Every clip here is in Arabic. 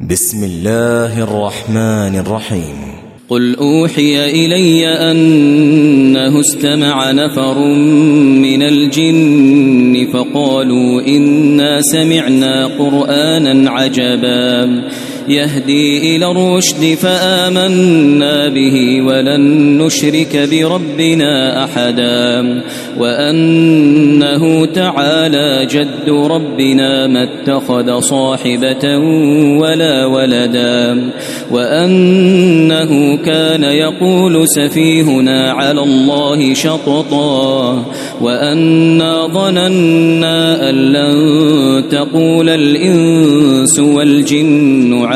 بسم الله الرحمن الرحيم. قل أوحي إلي أنه استمع نفر من الجن فقالوا إنا سمعنا قرآنا عجبا. يهدي إلى الرشد فآمنا به ولن نشرك بربنا أحدا وأنه تعالى جد ربنا ما اتخذ صاحبة ولا ولدا وأنه كان يقول سفيهنا على الله شططا وأنا ظننا أن لن تقول الإنس والجن على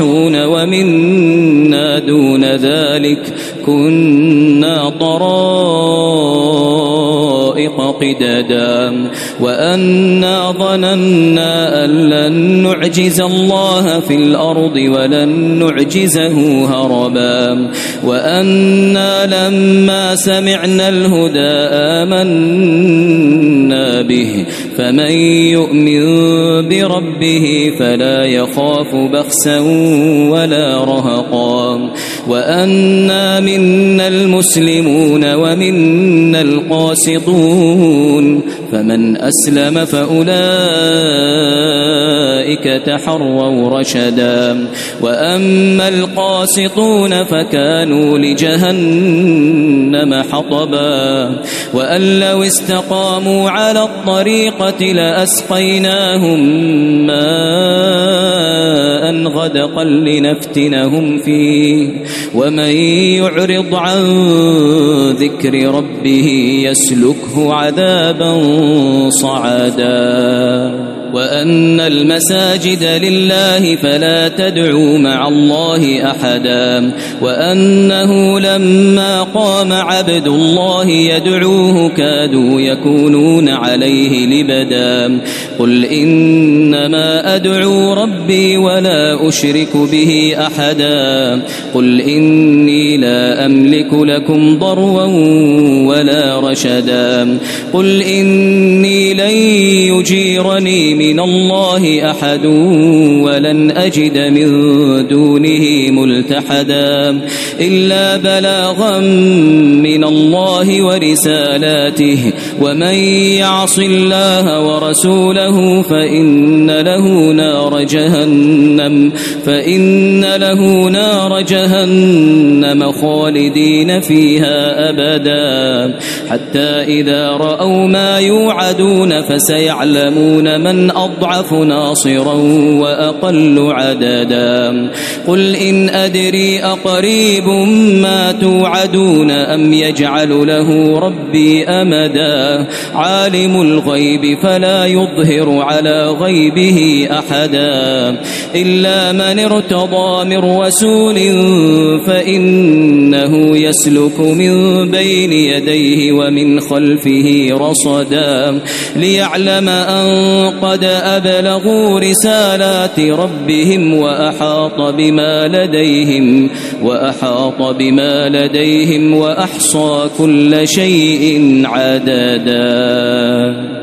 الصالحون ومنا دون ذلك كنا طرائق قددا وأنا ظننا أن لن نعجز الله في الأرض ولن نعجزه هربا وأنا لما سمعنا الهدى آمنا به فمن يؤمن بربه فلا يخاف بخسا ولا رهقا وأنا منا المسلمون ومنا القاسطون فمن أسلم فأولئك تحروا رشدا. وأما القاسطون فكانوا لجهنم حطبا. وأن لو استقاموا على الطريقة لأسقيناهم ماء غدقا لنفتنهم فيه. ومن يعرض عن ذكر ربه يسلكه عذابا صعدا. وأن المساجد لله فلا تدعوا مع الله أحدا وأنه لما قام عبد الله يدعوه كادوا يكونون عليه لبدا قل إنما أدعو ربي ولا أشرك به أحدا قل إني لا أملك لكم ضروا ولا رشدا قل إني لن يجيرني من الله أحد ولن أجد من دونه ملتحدا إلا بلاغا من الله ورسالاته ومن يعص الله ورسوله فإن له نار جهنم فإن له نار جهنم خالدين فيها أبدا حتى إذا رأوا ما يوعدون فسيعلمون من أضعف ناصرا وأقل عددا قل إن أدري أقريب ما توعدون أم يجعل له ربي أمدا؟ عالم الغيب فلا يظهر على غيبه أحدا. إلا من ارتضى من رسول فإنه يسلك من بين يديه ومن خلفه رصدا. ليعلم أن قد أبلغوا رسالات ربهم وأحاط بما لديهم وأحاط بما لديهم وأحصى كل شيء عددا.